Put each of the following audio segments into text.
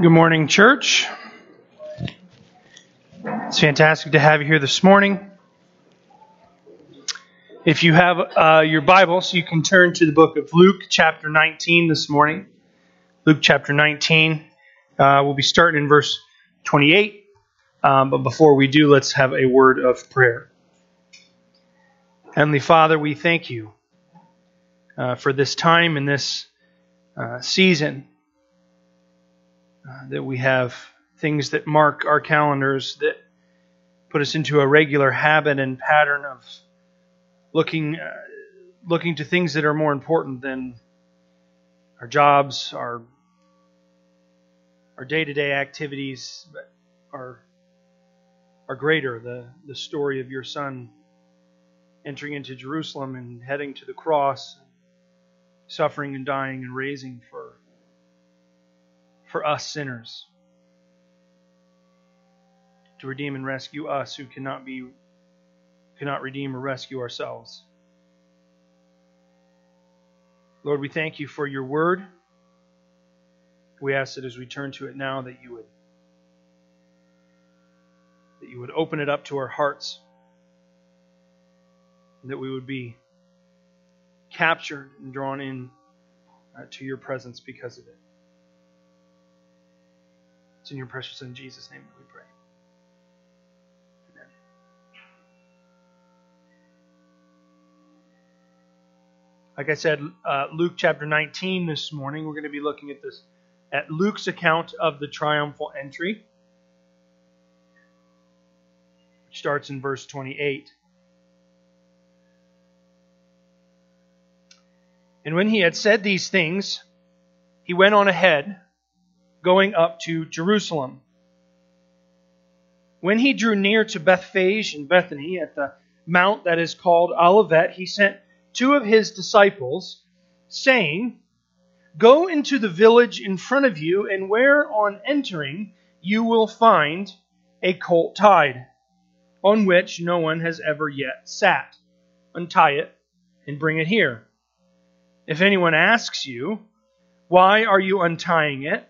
Good morning, church. It's fantastic to have you here this morning. If you have uh, your Bibles, you can turn to the book of Luke, chapter 19, this morning. Luke, chapter 19. Uh, we'll be starting in verse 28. Um, but before we do, let's have a word of prayer. Heavenly Father, we thank you uh, for this time and this uh, season uh, that we have things that mark our calendars that put us into a regular habit and pattern of looking uh, looking to things that are more important than our jobs, our our day-to-day activities, are are greater. The the story of your son entering into Jerusalem and heading to the cross, suffering and dying and raising for for us sinners to redeem and rescue us who cannot be cannot redeem or rescue ourselves. Lord, we thank you for your word. We ask that as we turn to it now that you would that you would open it up to our hearts and that we would be captured and drawn in uh, to your presence because of it. It's in your precious Son, Jesus' name, that we pray. Amen. Like I said, uh, Luke chapter 19 this morning, we're going to be looking at this at Luke's account of the triumphal entry, which starts in verse 28. And when he had said these things, he went on ahead going up to Jerusalem. When he drew near to Bethphage and Bethany at the mount that is called Olivet, he sent two of his disciples, saying, Go into the village in front of you, and where on entering you will find a colt tied, on which no one has ever yet sat. Untie it and bring it here. If anyone asks you, Why are you untying it?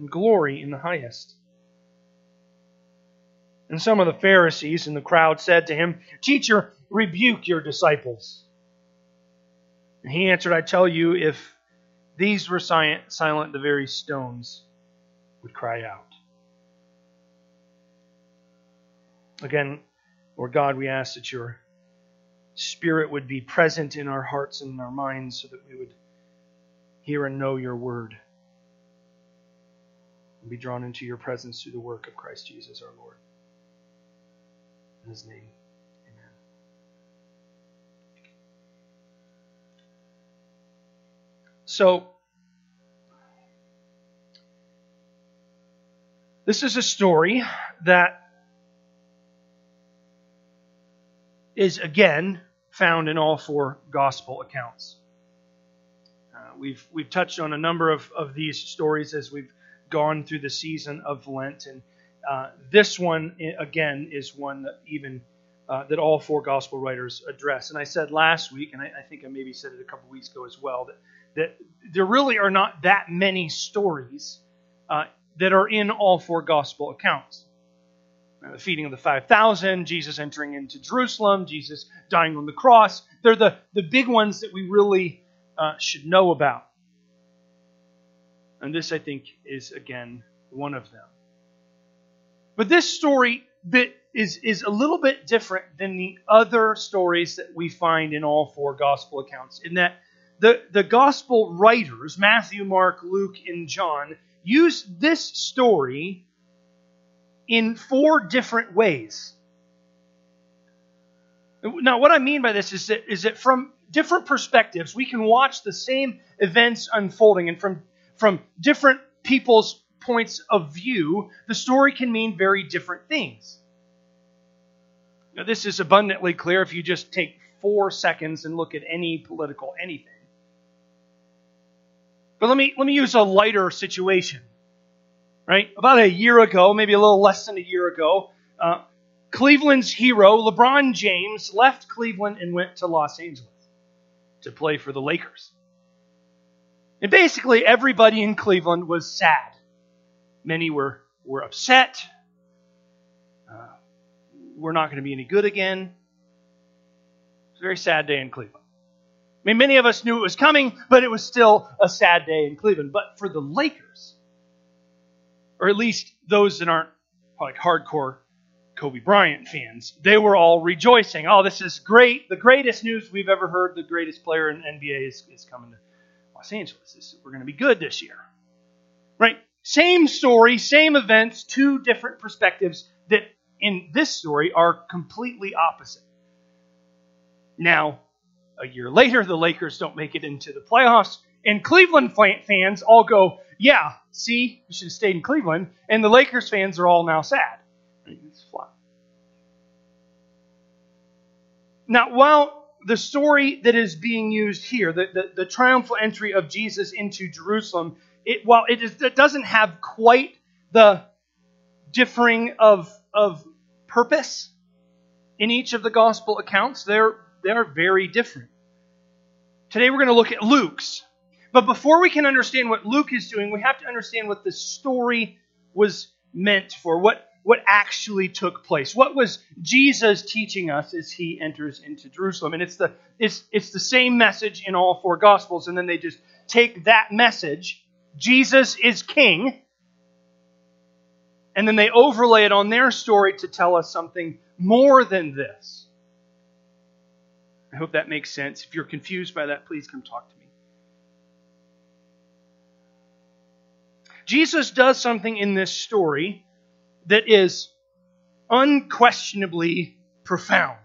and glory in the highest. And some of the Pharisees in the crowd said to him, Teacher, rebuke your disciples. And he answered, I tell you, if these were silent, the very stones would cry out. Again, Lord God, we ask that your Spirit would be present in our hearts and in our minds so that we would hear and know your word and be drawn into your presence through the work of Christ Jesus our Lord. In his name, amen. So, this is a story that is again found in all four gospel accounts. Uh, we've we've touched on a number of, of these stories as we've gone through the season of Lent, and uh, this one again is one that even uh, that all four gospel writers address. And I said last week, and I, I think I maybe said it a couple weeks ago as well, that that there really are not that many stories uh, that are in all four gospel accounts. Uh, the feeding of the 5,000, Jesus entering into Jerusalem, Jesus dying on the cross. They're the, the big ones that we really uh, should know about. And this, I think, is again one of them. But this story bit is, is a little bit different than the other stories that we find in all four gospel accounts, in that the, the gospel writers, Matthew, Mark, Luke, and John, use this story in four different ways. Now, what I mean by this is that, is that from different perspectives, we can watch the same events unfolding, and from, from different people's points of view, the story can mean very different things. Now, this is abundantly clear if you just take four seconds and look at any political anything. But let me let me use a lighter situation. Right, about a year ago, maybe a little less than a year ago, uh, Cleveland's hero LeBron James left Cleveland and went to Los Angeles to play for the Lakers. And basically, everybody in Cleveland was sad. Many were were upset. Uh, we're not going to be any good again. It's a very sad day in Cleveland. I mean, many of us knew it was coming, but it was still a sad day in Cleveland. But for the Lakers, or at least those that aren't like hardcore Kobe Bryant fans, they were all rejoicing. Oh, this is great. The greatest news we've ever heard. The greatest player in NBA is, is coming to Los Angeles. This, we're going to be good this year. Right? Same story, same events, two different perspectives that in this story are completely opposite. Now, a year later, the Lakers don't make it into the playoffs, and Cleveland fans all go, Yeah, see, you should have stayed in Cleveland. And the Lakers fans are all now sad. It's flat. Now, while the story that is being used here, the, the, the triumphal entry of Jesus into Jerusalem, it, while it, is, it doesn't have quite the differing of, of purpose in each of the gospel accounts, they're, they're very different. Today we're going to look at Luke's. But before we can understand what Luke is doing, we have to understand what the story was meant for, what, what actually took place. What was Jesus teaching us as he enters into Jerusalem? And it's the, it's, it's the same message in all four Gospels, and then they just take that message, Jesus is king, and then they overlay it on their story to tell us something more than this. I hope that makes sense. If you're confused by that, please come talk to me. Jesus does something in this story that is unquestionably profound.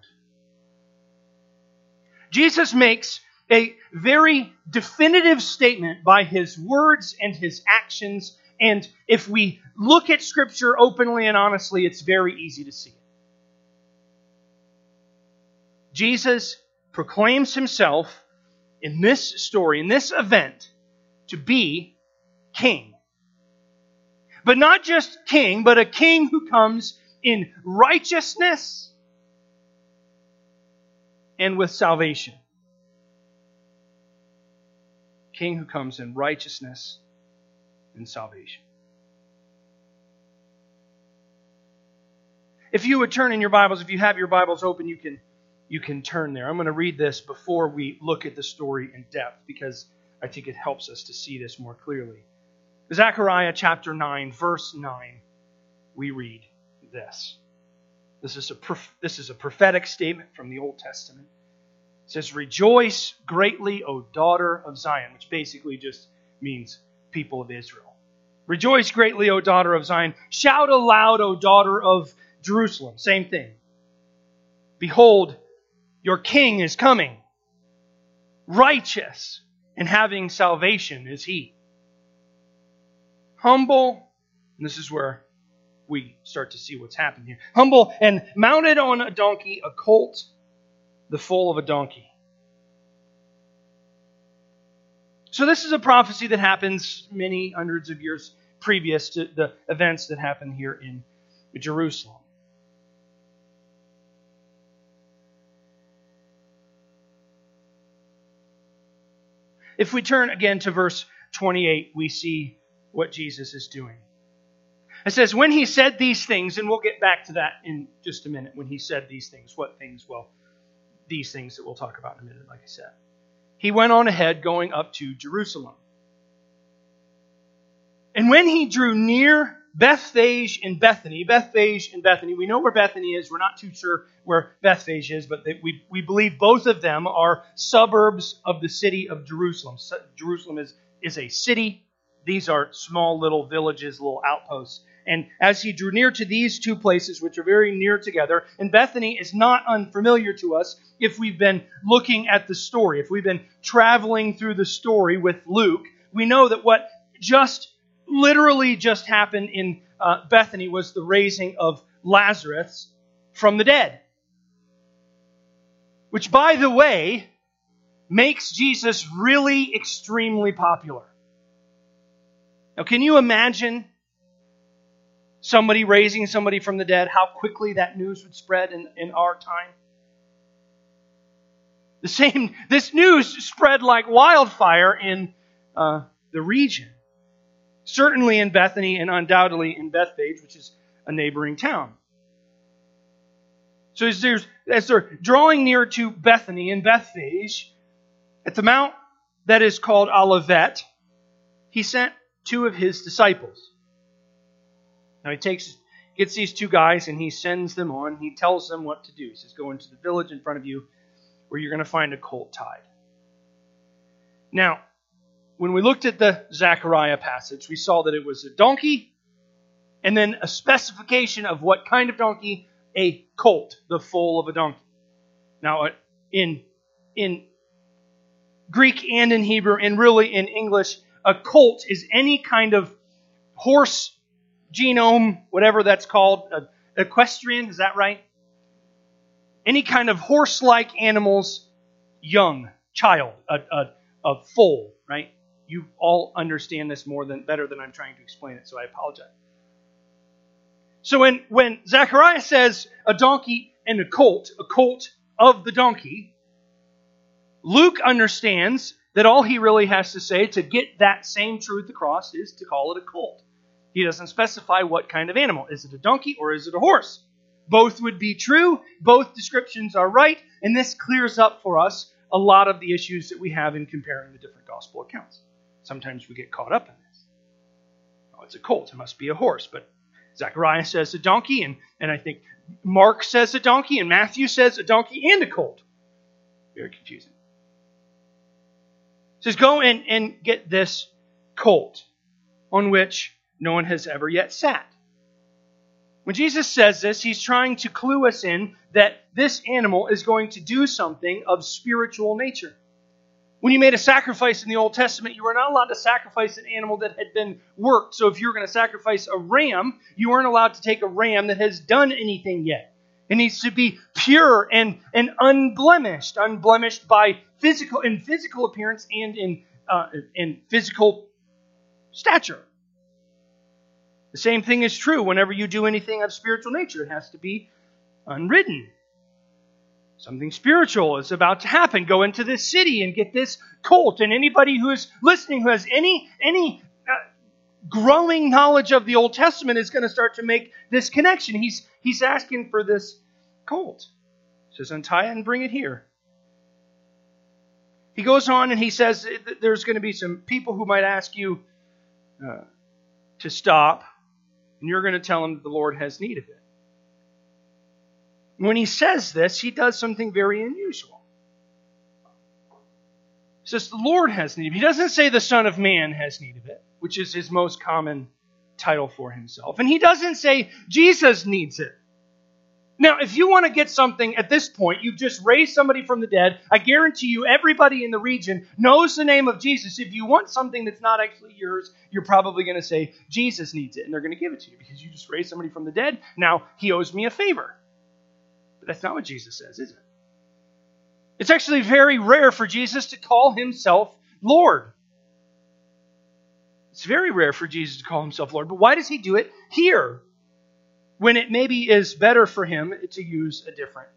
Jesus makes a very definitive statement by his words and his actions. And if we look at Scripture openly and honestly, it's very easy to see. Jesus proclaims himself in this story, in this event, to be king. But not just king, but a king who comes in righteousness and with salvation. King who comes in righteousness and salvation. If you would turn in your Bibles, if you have your Bibles open, you can you can turn there. I'm going to read this before we look at the story in depth because I think it helps us to see this more clearly. Zechariah chapter 9, verse 9, we read this. This is a, this is a prophetic statement from the Old Testament. It says, Rejoice greatly, O daughter of Zion, which basically just means people of Israel. Rejoice greatly, O daughter of Zion. Shout aloud, O daughter of Jerusalem. Same thing. Behold, your king is coming. Righteous and having salvation is he. Humble, and this is where we start to see what's happening here. Humble and mounted on a donkey, a colt, the foal of a donkey. So, this is a prophecy that happens many hundreds of years previous to the events that happen here in Jerusalem. If we turn again to verse 28, we see what Jesus is doing. It says, When he said these things, and we'll get back to that in just a minute, when he said these things. What things? Well, these things that we'll talk about in a minute, like I said. He went on ahead, going up to Jerusalem. And when he drew near Bethphage and Bethany. Bethphage and Bethany. We know where Bethany is. We're not too sure where Bethphage is, but they, we, we believe both of them are suburbs of the city of Jerusalem. So, Jerusalem is, is a city. These are small little villages, little outposts. And as he drew near to these two places, which are very near together, and Bethany is not unfamiliar to us if we've been looking at the story, if we've been traveling through the story with Luke, we know that what just literally just happened in uh, Bethany was the raising of Lazarus from the dead. Which, by the way, makes Jesus really extremely popular. Now, can you imagine somebody raising somebody from the dead, how quickly that news would spread in, in our time? The same, this news spread like wildfire in uh, the region. Certainly in Bethany and undoubtedly in Bethphage, which is a neighboring town. So as, as they're drawing near to Bethany and Bethphage, at the mount that is called Olivet, he sent two of his disciples. Now he takes gets these two guys and he sends them on. He tells them what to do. He says, Go into the village in front of you where you're going to find a colt tied. Now, when we looked at the Zechariah passage, we saw that it was a donkey and then a specification of what kind of donkey a colt, the foal of a donkey. Now, uh, in, in Greek and in Hebrew, and really in English, a colt is any kind of horse genome, whatever that's called, uh, equestrian, is that right? Any kind of horse like animal's young, child, a, a, a foal, right? You all understand this more than better than I'm trying to explain it, so I apologize. So when, when Zechariah says a donkey and a colt, a colt of the donkey, Luke understands that all he really has to say to get that same truth across is to call it a colt. He doesn't specify what kind of animal. Is it a donkey or is it a horse? Both would be true. Both descriptions are right. And this clears up for us a lot of the issues that we have in comparing the different gospel accounts. Sometimes we get caught up in this. Oh, it's a colt. It must be a horse. But Zechariah says a donkey, and, and I think Mark says a donkey, and Matthew says a donkey and a colt. Very confusing. Says, Go and, and get this colt on which no one has ever yet sat. When Jesus says this, he's trying to clue us in that this animal is going to do something of spiritual nature. When you made a sacrifice in the Old Testament, you were not allowed to sacrifice an animal that had been worked. So if you were going to sacrifice a ram, you weren't allowed to take a ram that has done anything yet. It needs to be pure and, and unblemished, unblemished by physical in physical appearance and in uh, in physical stature. The same thing is true whenever you do anything of spiritual nature. It has to be unridden. Something spiritual is about to happen. Go into this city and get this colt. And anybody who is listening who has any any uh, growing knowledge of the Old Testament is going to start to make this connection. He's he's asking for this colt. He says, untie it and bring it here. He goes on and he says there's going to be some people who might ask you uh, to stop and you're going to tell them that the Lord has need of it. When he says this, he does something very unusual. He says, The Lord has need of it. He doesn't say the Son of Man has need of it, which is his most common title for himself. And he doesn't say Jesus needs it. Now, if you want to get something at this point, you've just raised somebody from the dead. I guarantee you, everybody in the region knows the name of Jesus. If you want something that's not actually yours, you're probably going to say, Jesus needs it. And they're going to give it to you because you just raised somebody from the dead. Now, he owes me a favor. But that's not what Jesus says, is it? It's actually very rare for Jesus to call himself Lord. It's very rare for Jesus to call himself Lord. But why does he do it here? when it maybe is better for him to use a different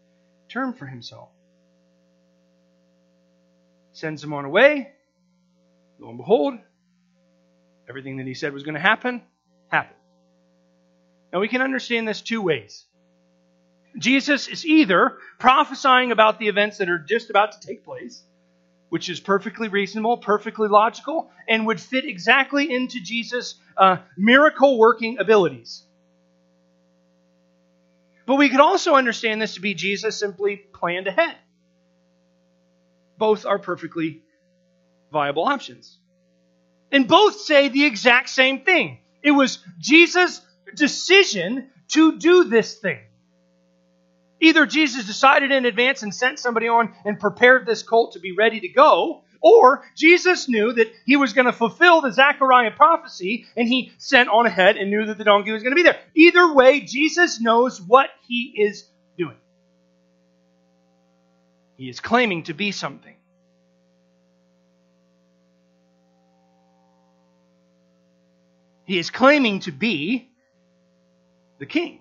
term for himself. Sends him on away. Lo and behold, everything that he said was going to happen, happened. Now we can understand this two ways. Jesus is either prophesying about the events that are just about to take place, which is perfectly reasonable, perfectly logical, and would fit exactly into Jesus' uh, miracle working abilities. But we could also understand this to be Jesus simply planned ahead. Both are perfectly viable options. And both say the exact same thing. It was Jesus' decision to do this thing. Either Jesus decided in advance and sent somebody on and prepared this colt to be ready to go, or Jesus knew that he was going to fulfill the Zechariah prophecy and he sent on ahead and knew that the donkey was going to be there. Either way, Jesus knows what he is doing. He is claiming to be something. He is claiming to be the king.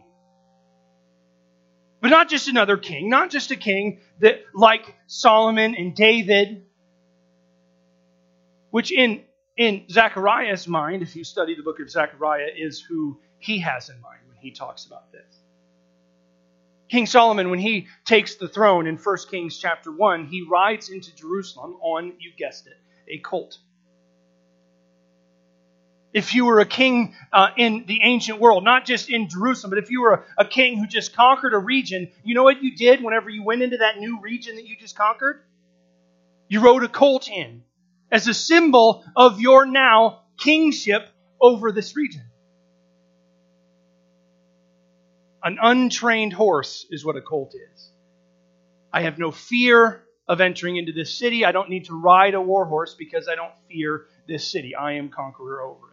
But not just another king, not just a king that like Solomon and David, which in in Zechariah's mind, if you study the book of Zechariah, is who he has in mind when he talks about this. King Solomon, when he takes the throne in 1 Kings chapter 1, he rides into Jerusalem on, you guessed it, a colt if you were a king uh, in the ancient world, not just in Jerusalem, but if you were a, a, king who just conquered a region, you know what you did whenever you went into that new region that you just conquered? You rode a colt in as a symbol of your now kingship over this region. An untrained horse is what a colt is. I have no fear of entering into this city. I don't need to ride a war horse because I don't fear this city. I am conqueror over.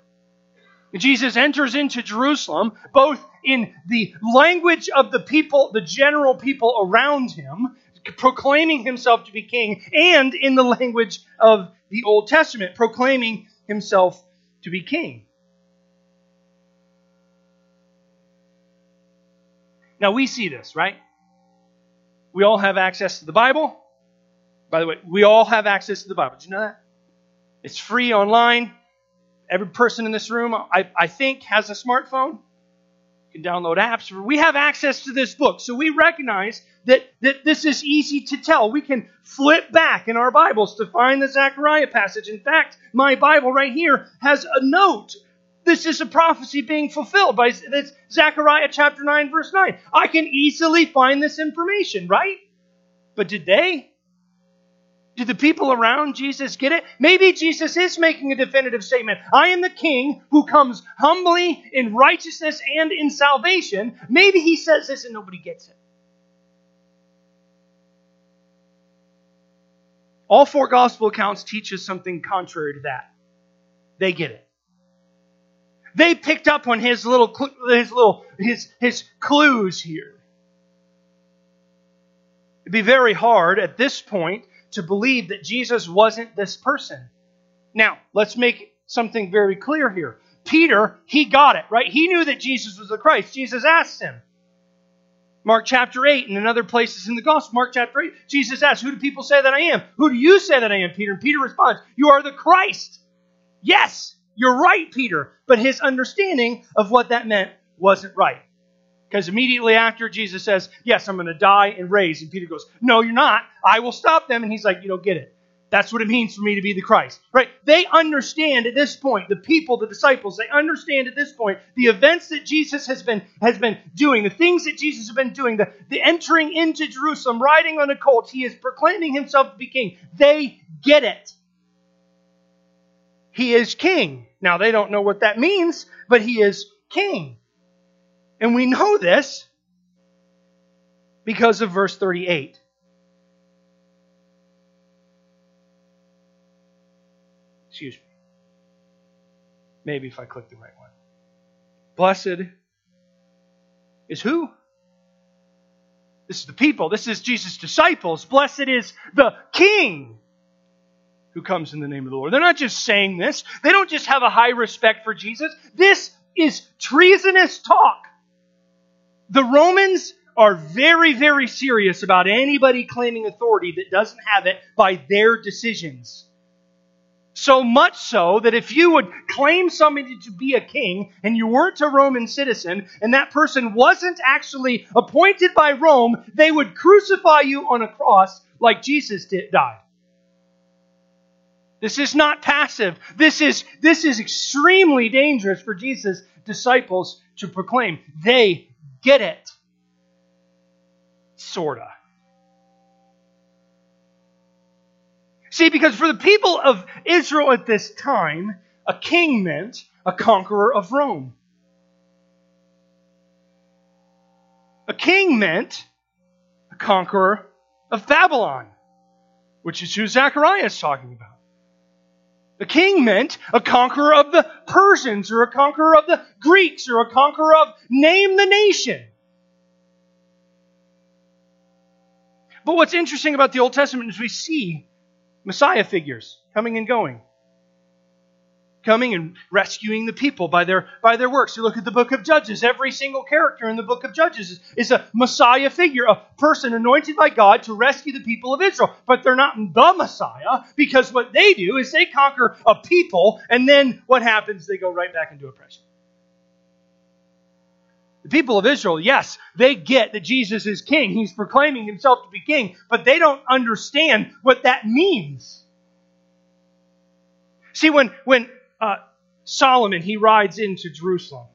Jesus enters into Jerusalem, both in the language of the people, the general people around him, proclaiming himself to be king, and in the language of the Old Testament, proclaiming himself to be king. Now we see this, right? We all have access to the Bible. By the way, we all have access to the Bible. Did you know that? It's free online every person in this room, I, I think, has a smartphone. You can download apps. We have access to this book, so we recognize that, that this is easy to tell. We can flip back in our Bibles to find the Zechariah passage. In fact, my Bible right here has a note. This is a prophecy being fulfilled by this Zechariah chapter 9, verse 9. I can easily find this information, right? But did they? Did the people around Jesus get it? Maybe Jesus is making a definitive statement. I am the king who comes humbly in righteousness and in salvation. Maybe he says this and nobody gets it. All four gospel accounts teach us something contrary to that. They get it. They picked up on his little his little his his clues here. It'd be very hard at this point to believe that Jesus wasn't this person. Now, let's make something very clear here. Peter, he got it, right? He knew that Jesus was the Christ. Jesus asked him. Mark chapter 8 and in other places in the gospel, Mark chapter 8, Jesus asked, Who do people say that I am? Who do you say that I am, Peter? And Peter responds, You are the Christ. Yes, you're right, Peter. But his understanding of what that meant wasn't right. Because immediately after, Jesus says, Yes, I'm going to die and raise. And Peter goes, No, you're not. I will stop them. And he's like, You don't get it. That's what it means for me to be the Christ. Right? They understand at this point, the people, the disciples, they understand at this point the events that Jesus has been has been doing, the things that Jesus has been doing, the, the entering into Jerusalem, riding on a colt, he is proclaiming himself to be king. They get it. He is king. Now they don't know what that means, but he is king. And we know this because of verse 38. Excuse me. Maybe if I click the right one. Blessed is who? This is the people. This is Jesus' disciples. Blessed is the King who comes in the name of the Lord. They're not just saying this, they don't just have a high respect for Jesus. This is treasonous talk. The Romans are very, very serious about anybody claiming authority that doesn't have it by their decisions. So much so that if you would claim somebody to be a king and you weren't a Roman citizen and that person wasn't actually appointed by Rome, they would crucify you on a cross like Jesus did, died. This is not passive. This is, this is extremely dangerous for Jesus' disciples to proclaim. They get it. Sorta. See, because for the people of Israel at this time, a king meant a conqueror of Rome. A king meant a conqueror of Babylon, which is who Zechariah is talking about. The king meant a conqueror of the Persians or a conqueror of the Greeks or a conqueror of name the nation. But what's interesting about the Old Testament is we see Messiah figures coming and going coming and rescuing the people by their by their works. You look at the book of Judges, every single character in the book of Judges is, is a Messiah figure, a person anointed by God to rescue the people of Israel. But they're not the Messiah because what they do is they conquer a people and then what happens? They go right back into oppression. The people of Israel, yes, they get that Jesus is king. He's proclaiming himself to be king, but they don't understand what that means. See, when, when uh, Solomon, he rides into Jerusalem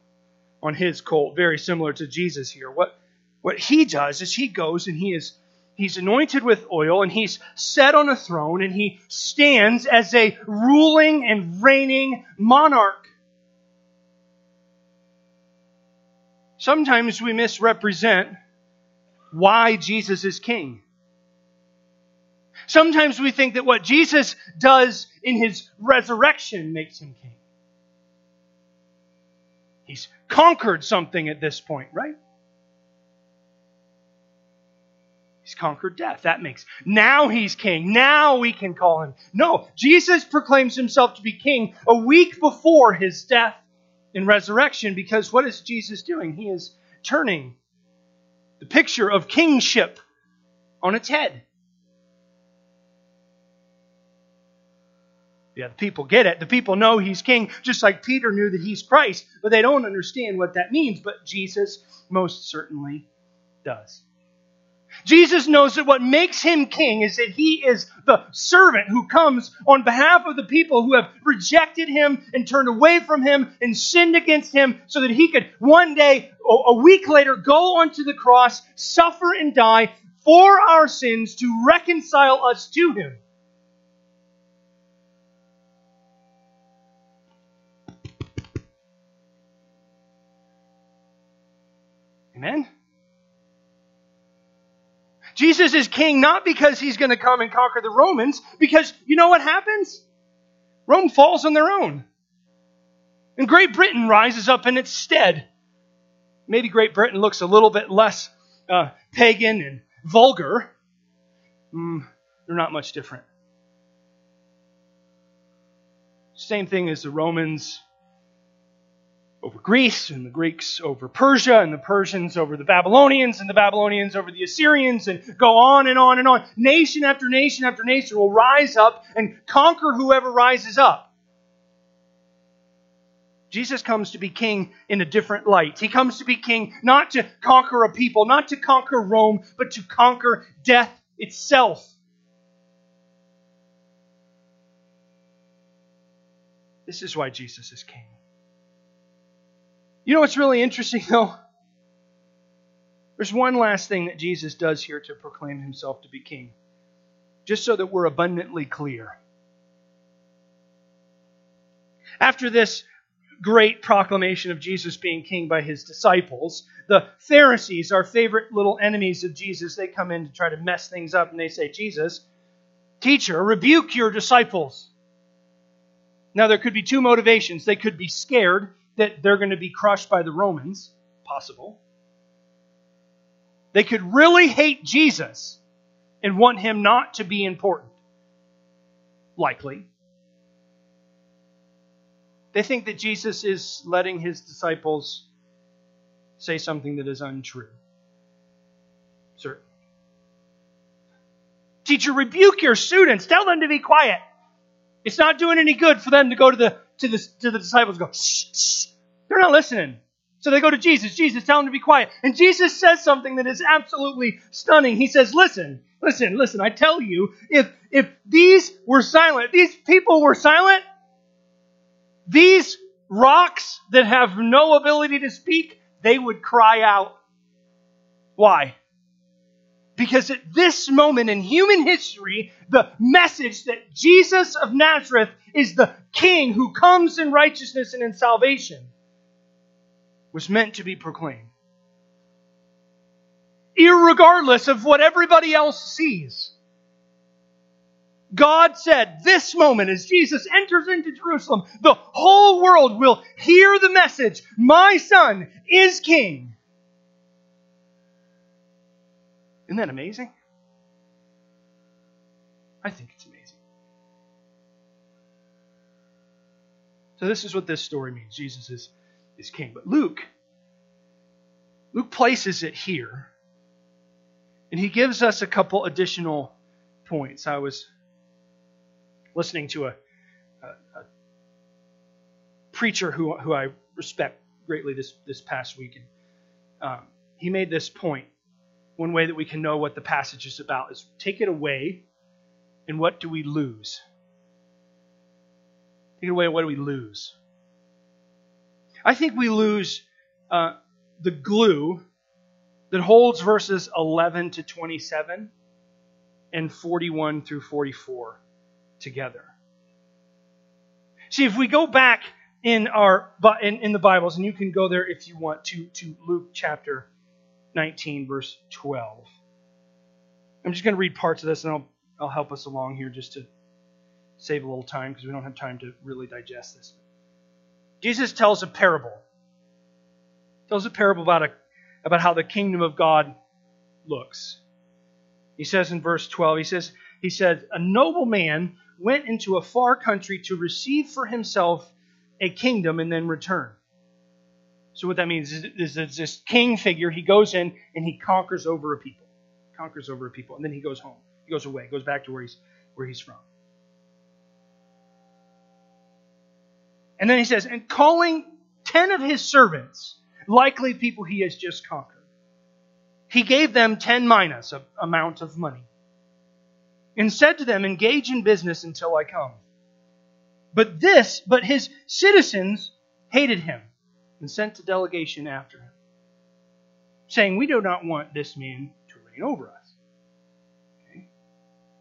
on his colt, very similar to Jesus here. What, what he does is he goes and he is he's anointed with oil and he's set on a throne and he stands as a ruling and reigning monarch. Sometimes we misrepresent why Jesus is king. Sometimes we think that what Jesus does in his resurrection makes him king. He's conquered something at this point, right? He's conquered death. That makes. Now he's king. Now we can call him. No, Jesus proclaims himself to be king a week before his death and resurrection because what is Jesus doing? He is turning the picture of kingship on its head. Yeah, the people get it. The people know he's king, just like Peter knew that he's Christ, but they don't understand what that means. But Jesus most certainly does. Jesus knows that what makes him king is that he is the servant who comes on behalf of the people who have rejected him and turned away from him and sinned against him so that he could one day, a week later, go onto the cross, suffer and die for our sins to reconcile us to him. Amen? Jesus is king not because he's going to come and conquer the Romans, because you know what happens? Rome falls on their own. And Great Britain rises up in its stead. Maybe Great Britain looks a little bit less uh, pagan and vulgar. Mm, they're not much different. Same thing as the Romans over Greece, and the Greeks over Persia, and the Persians over the Babylonians, and the Babylonians over the Assyrians, and go on and on and on. Nation after nation after nation will rise up and conquer whoever rises up. Jesus comes to be king in a different light. He comes to be king not to conquer a people, not to conquer Rome, but to conquer death itself. This is why Jesus is king. You know what's really interesting, though? There's one last thing that Jesus does here to proclaim himself to be king, just so that we're abundantly clear. After this great proclamation of Jesus being king by his disciples, the Pharisees, our favorite little enemies of Jesus, they come in to try to mess things up and they say, Jesus, teacher, rebuke your disciples. Now, there could be two motivations. They could be scared that they're going to be crushed by the Romans, possible. They could really hate Jesus and want him not to be important. Likely. They think that Jesus is letting his disciples say something that is untrue. Certainly. Teacher, rebuke your students. Tell them to be quiet. It's not doing any good for them to go to the to the to the disciples go, shh, shh. They're not listening. So they go to Jesus. Jesus, tell them to be quiet. And Jesus says something that is absolutely stunning. He says, Listen, Listen, listen, I tell you, if if these were silent, these people were silent, these rocks that have no ability to speak, they would cry out. Why? Because at this moment in human history, the message that Jesus of Nazareth is the king who comes in righteousness and in salvation was meant to be proclaimed. Irregardless of what everybody else sees. God said, this moment as Jesus enters into Jerusalem, the whole world will hear the message, my son is king. Isn't that amazing? I think it's amazing. So this is what this story means. Jesus is, is king. But Luke, Luke places it here. And he gives us a couple additional points. I was listening to a, a, a preacher who, who I respect greatly this, this past week. And, um, he made this point. point one way that we can know what the passage is about is take it away, and what do we lose? Take it away, what do we lose? I think we lose uh, the glue that holds verses 11 to 27 and 41 through 44 together. See, if we go back in our in, in the Bibles, and you can go there if you want to to Luke chapter 19, verse 12. I'm just going to read parts of this and I'll, I'll help us along here just to save a little time because we don't have time to really digest this. Jesus tells a parable. Tells a parable about, a, about how the kingdom of God looks. He says in verse 12, he says, he said, A noble man went into a far country to receive for himself a kingdom and then return. So what that means is, is this king figure. He goes in and he conquers over a people, conquers over a people, and then he goes home. He goes away, goes back to where he's where he's from. And then he says, and calling ten of his servants, likely people he has just conquered, he gave them ten minas, a amount of money, and said to them, engage in business until I come. But this, but his citizens hated him and sent a delegation after him, saying, We do not want this man to reign over us. Okay?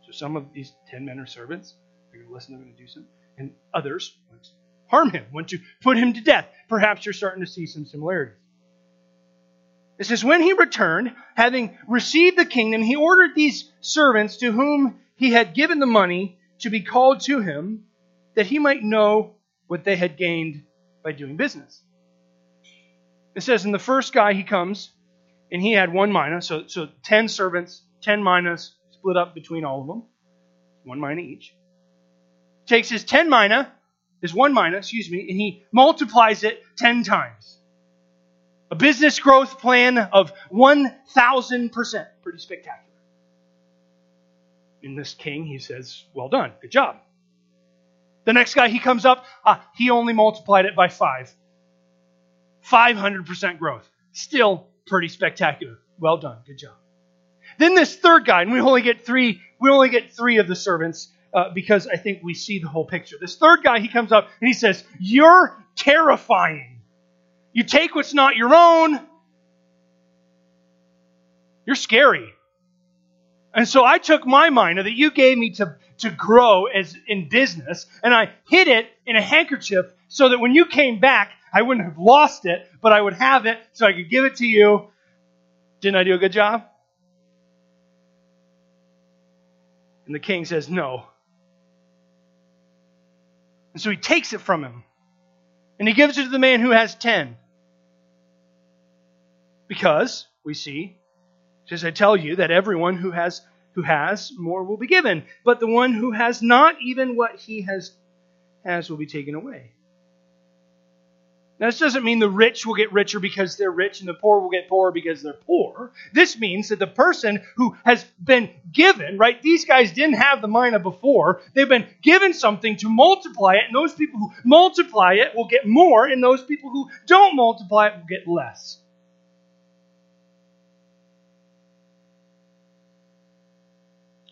So some of these ten men are servants. They're going to listen, they're going to do something. And others harm him, want to put him to death. Perhaps you're starting to see some similarities. It says, When he returned, having received the kingdom, he ordered these servants to whom he had given the money to be called to him, that he might know what they had gained by doing business. It says, in the first guy he comes, and he had one mina, so, so 10 servants, 10 minas split up between all of them, one mina each. Takes his 10 mina, his one mina, excuse me, and he multiplies it 10 times. A business growth plan of 1,000%. Pretty spectacular. In this king, he says, Well done, good job. The next guy he comes up, uh, he only multiplied it by five. 500% growth. Still pretty spectacular. Well done. Good job. Then this third guy, and we only get three, we only get three of the servants uh, because I think we see the whole picture. This third guy, he comes up and he says, You're terrifying. You take what's not your own. You're scary. And so I took my mina that you gave me to, to grow as in business, and I hid it in a handkerchief so that when you came back, I wouldn't have lost it, but I would have it so I could give it to you. Didn't I do a good job? And the king says, No. And so he takes it from him. And he gives it to the man who has ten. Because, we see, says, I tell you that everyone who has who has more will be given, but the one who has not even what he has has will be taken away. Now, this doesn't mean the rich will get richer because they're rich and the poor will get poorer because they're poor. This means that the person who has been given, right, these guys didn't have the mina before. They've been given something to multiply it, and those people who multiply it will get more, and those people who don't multiply it will get less.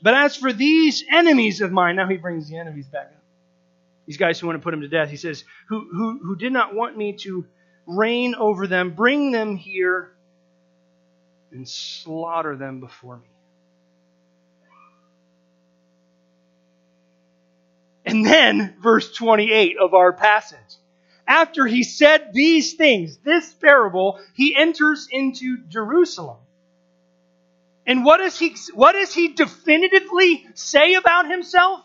But as for these enemies of mine, now he brings the enemies back. These guys who want to put him to death, he says, who, who, who did not want me to reign over them, bring them here and slaughter them before me. And then, verse 28 of our passage. After he said these things, this parable, he enters into Jerusalem. And what does he, what does he definitively say about himself?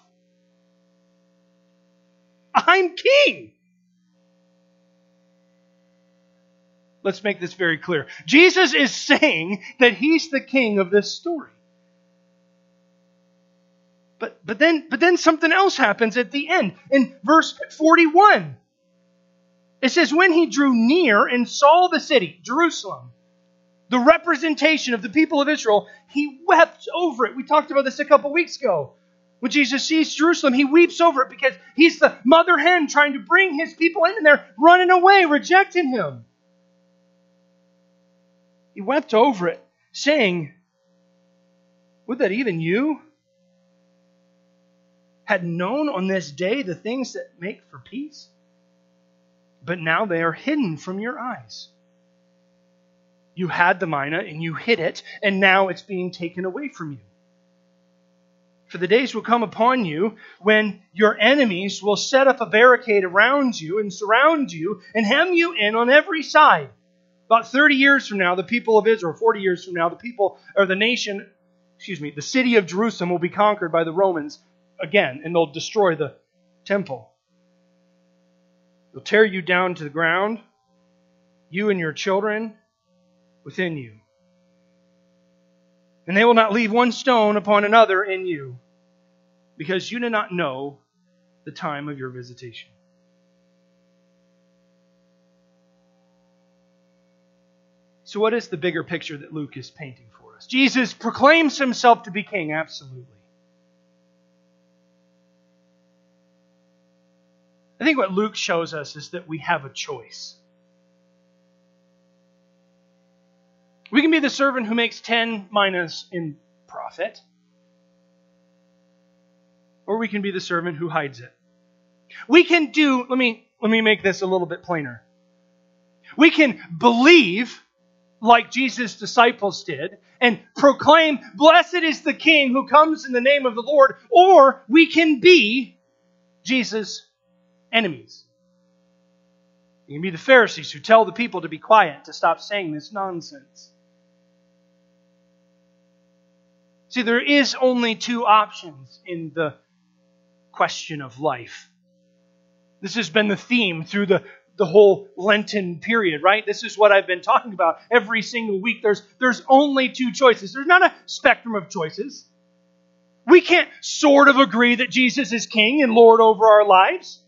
I'm king. Let's make this very clear. Jesus is saying that he's the king of this story. But, but, then, but then something else happens at the end. In verse 41, it says, When he drew near and saw the city, Jerusalem, the representation of the people of Israel, he wept over it. We talked about this a couple weeks ago. When Jesus sees Jerusalem, he weeps over it because he's the mother hen trying to bring his people in, and they're running away, rejecting him. He wept over it, saying, Would that even you had known on this day the things that make for peace? But now they are hidden from your eyes. You had the mina and you hid it, and now it's being taken away from you. For the days will come upon you when your enemies will set up a barricade around you and surround you and hem you in on every side about 30 years from now, the people of Israel, 40 years from now, the people, or the nation, excuse me, the city of Jerusalem will be conquered by the Romans again, and they'll destroy the temple. They'll tear you down to the ground, you and your children within you. And they will not leave one stone upon another in you, because you do not know the time of your visitation. So, what is the bigger picture that Luke is painting for us? Jesus proclaims himself to be king, absolutely. I think what Luke shows us is that we have a choice. We can be the servant who makes 10 minas in profit, or we can be the servant who hides it. We can do, let me, let me make this a little bit plainer. We can believe like Jesus' disciples did and proclaim, Blessed is the King who comes in the name of the Lord, or we can be Jesus' enemies. You can be the Pharisees who tell the people to be quiet, to stop saying this nonsense. See, there is only two options in the question of life. This has been the theme through the the whole Lenten period, right? This is what I've been talking about every single week. There's, there's only two choices. There's not a spectrum of choices. We can't sort of agree that Jesus is king and Lord over our lives.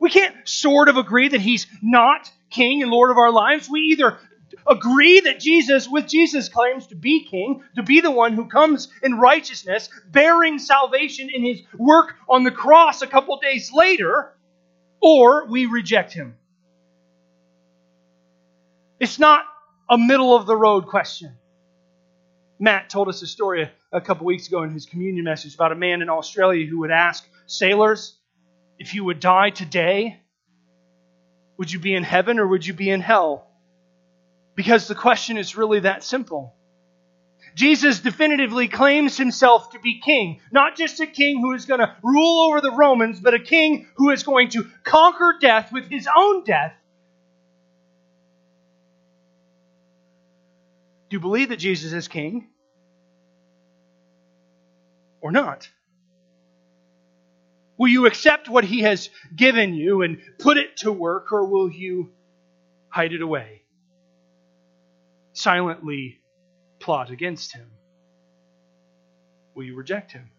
We can't sort of agree that he's not king and Lord of our lives. We either agree that Jesus, with Jesus, claims to be king, to be the one who comes in righteousness, bearing salvation in his work on the cross a couple days later, or we reject him. It's not a middle of the road question. Matt told us a story a, couple weeks ago in his communion message about a man in Australia who would ask sailors, if you would die today, would you be in heaven or would you be in hell? Because the question is really that simple. Jesus definitively claims himself to be king, not just a king who is going to rule over the Romans, but a king who is going to conquer death with his own death Do you believe that Jesus is king? Or not? Will you accept what he has given you and put it to work, or will you hide it away? Silently plot against him? Will you reject him?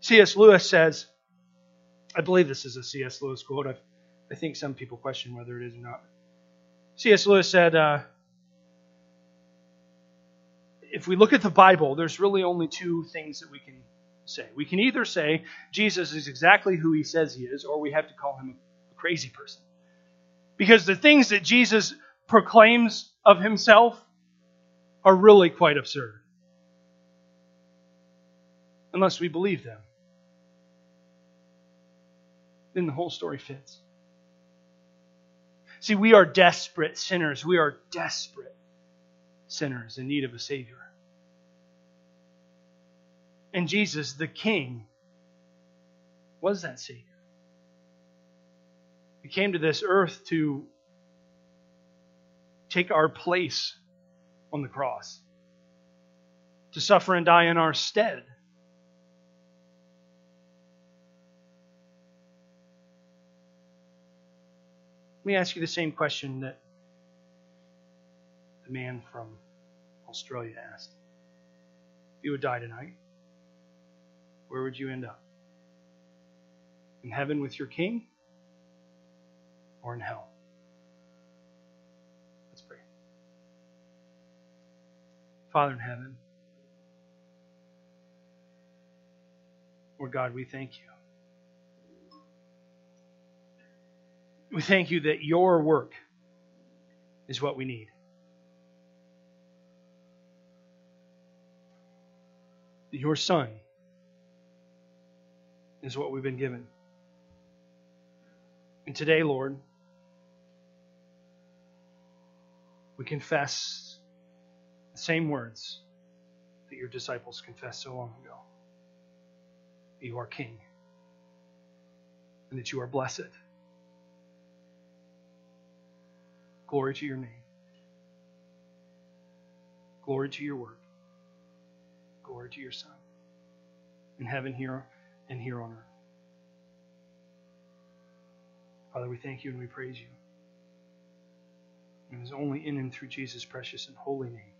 C.S. Lewis says, I believe this is a C.S. Lewis quote. i I think some people question whether it is or not. C.S. Lewis said, uh, if we look at the Bible, there's really only two things that we can say. We can either say Jesus is exactly who he says he is, or we have to call him a crazy person. Because the things that Jesus proclaims of himself are really quite absurd. unless we believe them. Then the whole story fits. See, we are desperate sinners. We are desperate sinners in need of a Savior. And Jesus, the King, was that Savior. He came to this earth to take our place on the cross, to suffer and die in our stead. Let me ask you the same question that the man from Australia asked. If you would die tonight, where would you end up? In heaven with your king or in hell? Let's pray. Father in heaven, Lord God, we thank you. We thank you that your work is what we need. Your Son is what we've been given. And today, Lord, we confess the same words that your disciples confessed so long ago. That you are King and that you are blessed. Glory to your name. Glory to your work. Glory to your Son. In heaven here and here on earth. Father, we thank you and we praise you. And it is only in and through Jesus' precious and holy name